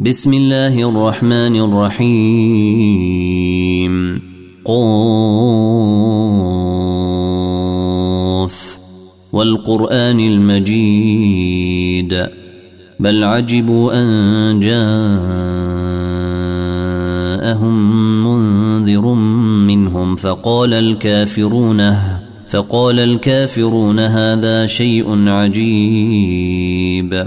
بسم الله الرحمن الرحيم. قاف. والقرآن المجيد. بل عجبوا أن جاءهم منذر منهم فقال الكافرون فقال الكافرون هذا شيء عجيب.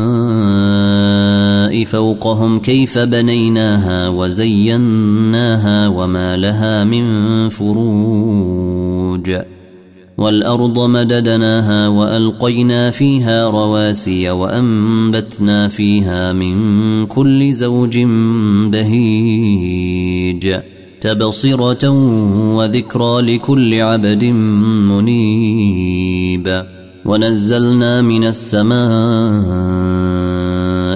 فوقهم كيف بنيناها وزيناها وما لها من فروج والأرض مددناها وألقينا فيها رواسي وأنبتنا فيها من كل زوج بهيج تبصرة وذكرى لكل عبد منيب ونزلنا من السماء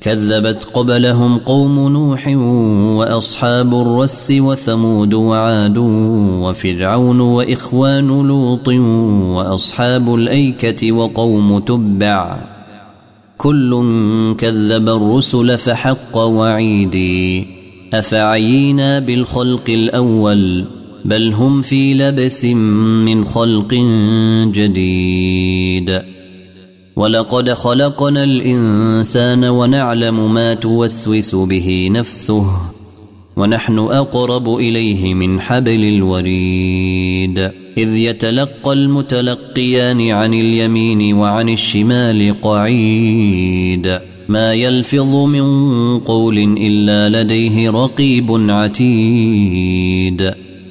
كذبت قبلهم قوم نوح وأصحاب الرس وثمود وعاد وفرعون وإخوان لوط وأصحاب الأيكة وقوم تبع. كل كذب الرسل فحق وعيدي. أفعينا بالخلق الأول؟ بل هم في لبس من خلق جديد. ولقد خلقنا الإنسان ونعلم ما توسوس به نفسه ونحن أقرب إليه من حبل الوريد. إذ يتلقى المتلقيان عن اليمين وعن الشمال قعيد. ما يلفظ من قول إلا لديه رقيب عتيد.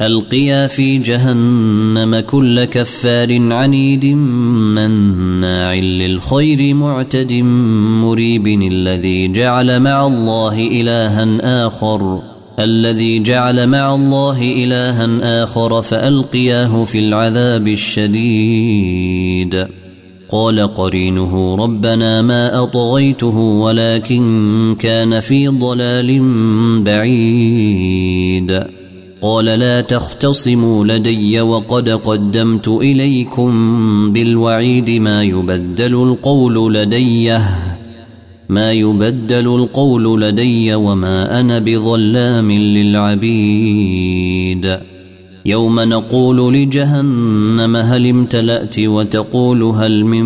ألقيا في جهنم كل كفار عنيد مناع للخير معتد مريب الذي جعل مع الله إلها آخر الذي جعل مع الله إلها آخر فألقياه في العذاب الشديد. قال قرينه ربنا ما أطغيته ولكن كان في ضلال بعيد. قال لا تختصموا لدي وقد قدمت إليكم بالوعيد ما يبدل القول لدي ما يبدل القول لدي وما أنا بظلام للعبيد. يوم نقول لجهنم هل امتلأت وتقول هل من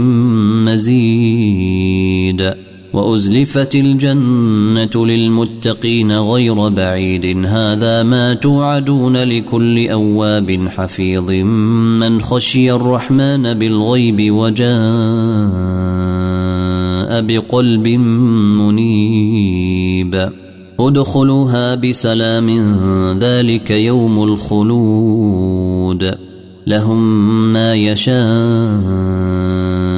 مزيد. وأزلفت الجنة للمتقين غير بعيد. هذا ما توعدون لكل أواب حفيظ. من خشي الرحمن بالغيب وجاء بقلب منيب. ادخلوها بسلام ذلك يوم الخلود. لهم ما يشاءون.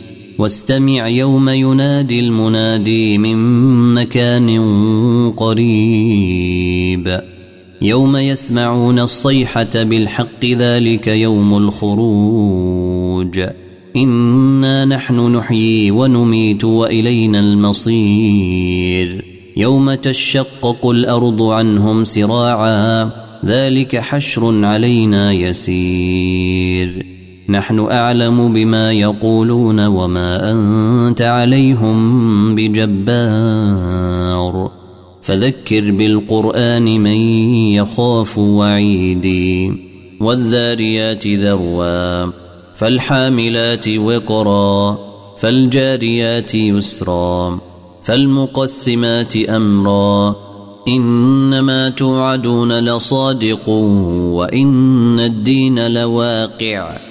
واستمع يوم ينادي المنادي من مكان قريب. يوم يسمعون الصيحة بالحق ذلك يوم الخروج. إنا نحن نحيي ونميت وإلينا المصير. يوم تشقق الأرض عنهم سراعا ذلك حشر علينا يسير. نحن أعلم بما يقولون وما أنت عليهم بجبار. فذكر بالقرآن من يخاف وعيدي. والذاريات ذروا. فالحاملات وقرا. فالجاريات يسرا. فالمقسمات أمرا. إنما توعدون لصادق وإن الدين لواقع.